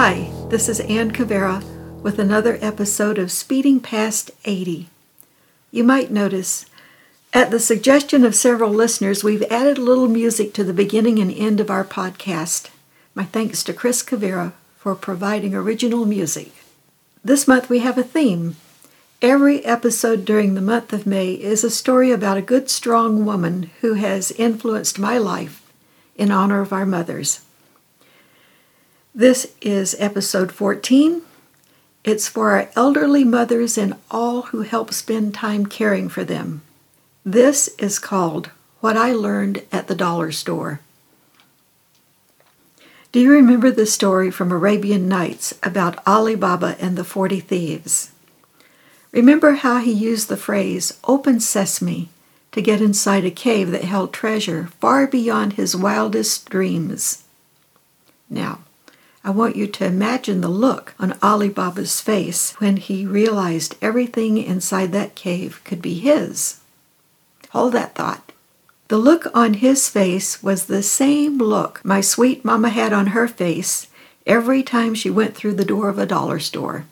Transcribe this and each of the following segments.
Hi, this is Ann Cavera with another episode of Speeding Past 80. You might notice, at the suggestion of several listeners, we've added a little music to the beginning and end of our podcast. My thanks to Chris Cavera for providing original music. This month we have a theme. Every episode during the month of May is a story about a good, strong woman who has influenced my life in honor of our mothers. This is episode 14. It's for our elderly mothers and all who help spend time caring for them. This is called What I Learned at the Dollar Store. Do you remember the story from Arabian Nights about Ali Baba and the Forty Thieves? Remember how he used the phrase, open sesame, to get inside a cave that held treasure far beyond his wildest dreams? Now, I want you to imagine the look on Ali Baba's face when he realized everything inside that cave could be his. Hold that thought. The look on his face was the same look my sweet mamma had on her face every time she went through the door of a dollar store.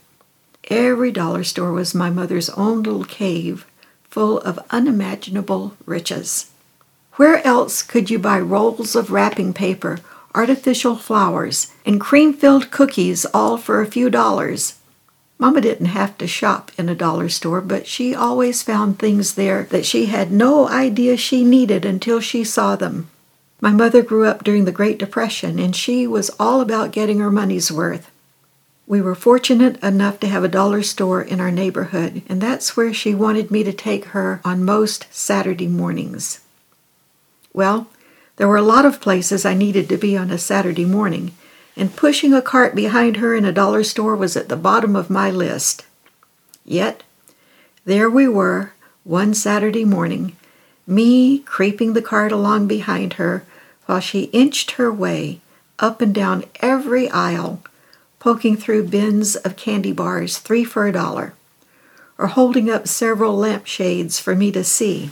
Every dollar store was my mother's own little cave full of unimaginable riches. Where else could you buy rolls of wrapping paper, artificial flowers, and cream filled cookies all for a few dollars? Mama didn't have to shop in a dollar store, but she always found things there that she had no idea she needed until she saw them. My mother grew up during the Great Depression, and she was all about getting her money's worth. We were fortunate enough to have a dollar store in our neighborhood, and that's where she wanted me to take her on most Saturday mornings. Well, there were a lot of places I needed to be on a Saturday morning, and pushing a cart behind her in a dollar store was at the bottom of my list. Yet, there we were, one Saturday morning, me creeping the cart along behind her while she inched her way up and down every aisle, poking through bins of candy bars three for a dollar, or holding up several lampshades for me to see.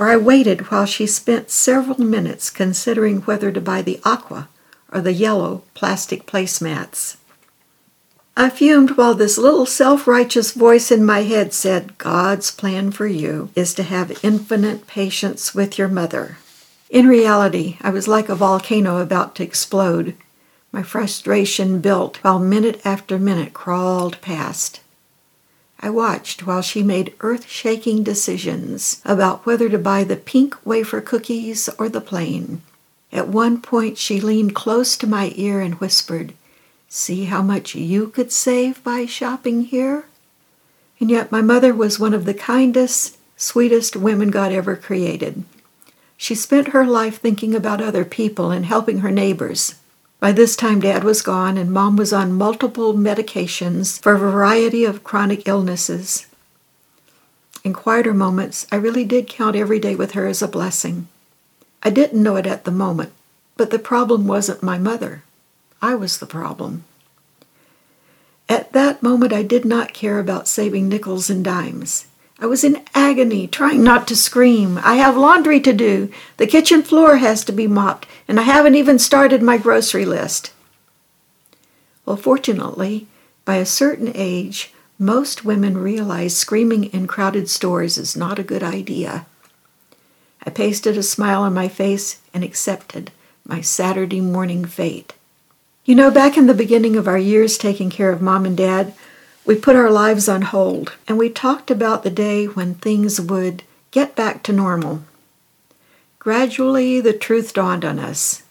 Or I waited while she spent several minutes considering whether to buy the aqua or the yellow plastic placemats. I fumed while this little self righteous voice in my head said, God's plan for you is to have infinite patience with your mother. In reality, I was like a volcano about to explode. My frustration built while minute after minute crawled past. I watched while she made earth shaking decisions about whether to buy the pink wafer cookies or the plain. At one point, she leaned close to my ear and whispered, See how much you could save by shopping here? And yet, my mother was one of the kindest, sweetest women God ever created. She spent her life thinking about other people and helping her neighbors. By this time, Dad was gone, and Mom was on multiple medications for a variety of chronic illnesses. In quieter moments, I really did count every day with her as a blessing. I didn't know it at the moment, but the problem wasn't my mother. I was the problem. At that moment, I did not care about saving nickels and dimes. I was in agony, trying not to scream. I have laundry to do. The kitchen floor has to be mopped, and I haven't even started my grocery list. Well, fortunately, by a certain age, most women realize screaming in crowded stores is not a good idea. I pasted a smile on my face and accepted my Saturday morning fate. You know, back in the beginning of our years taking care of mom and dad, we put our lives on hold and we talked about the day when things would get back to normal. Gradually, the truth dawned on us.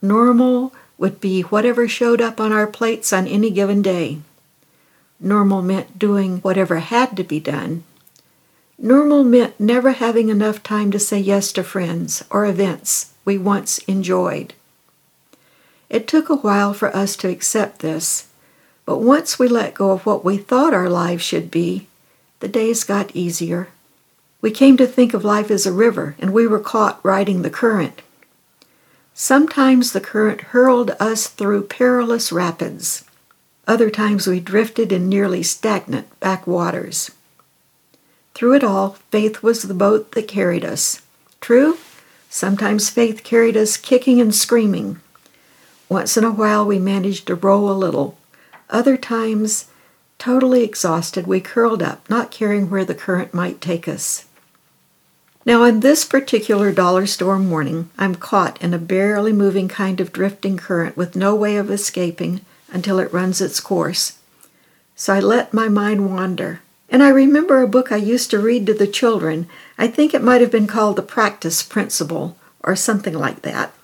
Normal would be whatever showed up on our plates on any given day. Normal meant doing whatever had to be done Normal meant never having enough time to say yes to friends or events we once enjoyed. It took a while for us to accept this, but once we let go of what we thought our lives should be, the days got easier. We came to think of life as a river, and we were caught riding the current. Sometimes the current hurled us through perilous rapids. Other times we drifted in nearly stagnant backwaters. Through it all, faith was the boat that carried us. True, sometimes faith carried us kicking and screaming, Once in a while, we managed to row a little. Other times, totally exhausted, we curled up, not caring where the current might take us. Now, on this particular dollar store morning, I'm caught in a barely moving kind of drifting current with no way of escaping until it runs its course. So I let my mind wander. And I remember a book I used to read to the children. I think it might have been called The Practice Principle or something like that.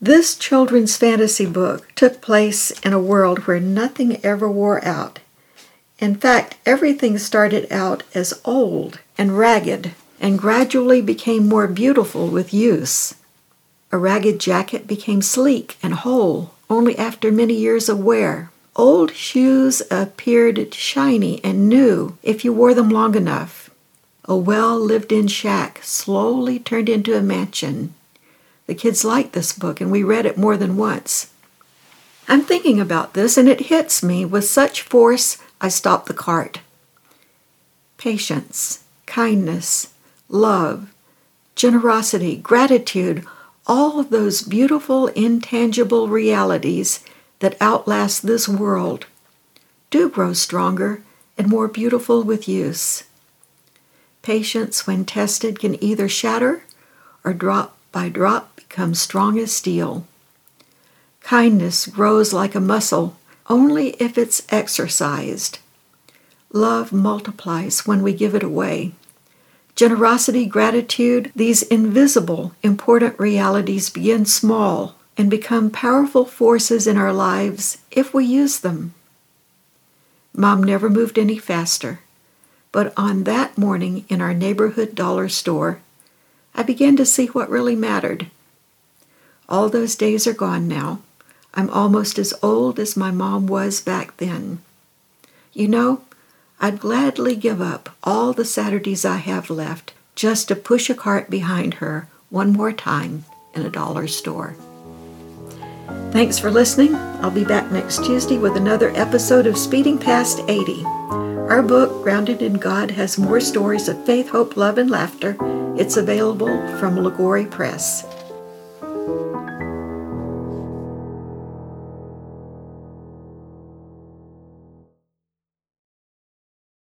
This children's fantasy book took place in a world where nothing ever wore out. In fact, everything started out as old and ragged and gradually became more beautiful with use. A ragged jacket became sleek and whole only after many years of wear. Old shoes appeared shiny and new if you wore them long enough. A well lived in shack slowly turned into a mansion. The kids liked this book, and we read it more than once. I'm thinking about this, and it hits me with such force I stop the cart. Patience, kindness, love, generosity, gratitude, all of those beautiful, intangible realities that outlast this world do grow stronger and more beautiful with use. Patience, when tested, can either shatter or drop by drop become strong as steel. Kindness grows like a muscle only if it's exercised. Love multiplies when we give it away. Generosity, gratitude, these invisible, important realities begin small and become powerful forces in our lives if we use them. Mom never moved any faster, but on that morning in our neighborhood dollar store, I began to see what really mattered. All those days are gone now. I'm almost as old as my mom was back then. You know, I'd gladly give up all the Saturdays I have left just to push a cart behind her one more time in a dollar store. Thanks for listening. I'll be back next Tuesday with another episode of Speeding Past 80. Our book, Grounded in God, has more stories of faith, hope, love, and laughter. It's available from Liguori Press.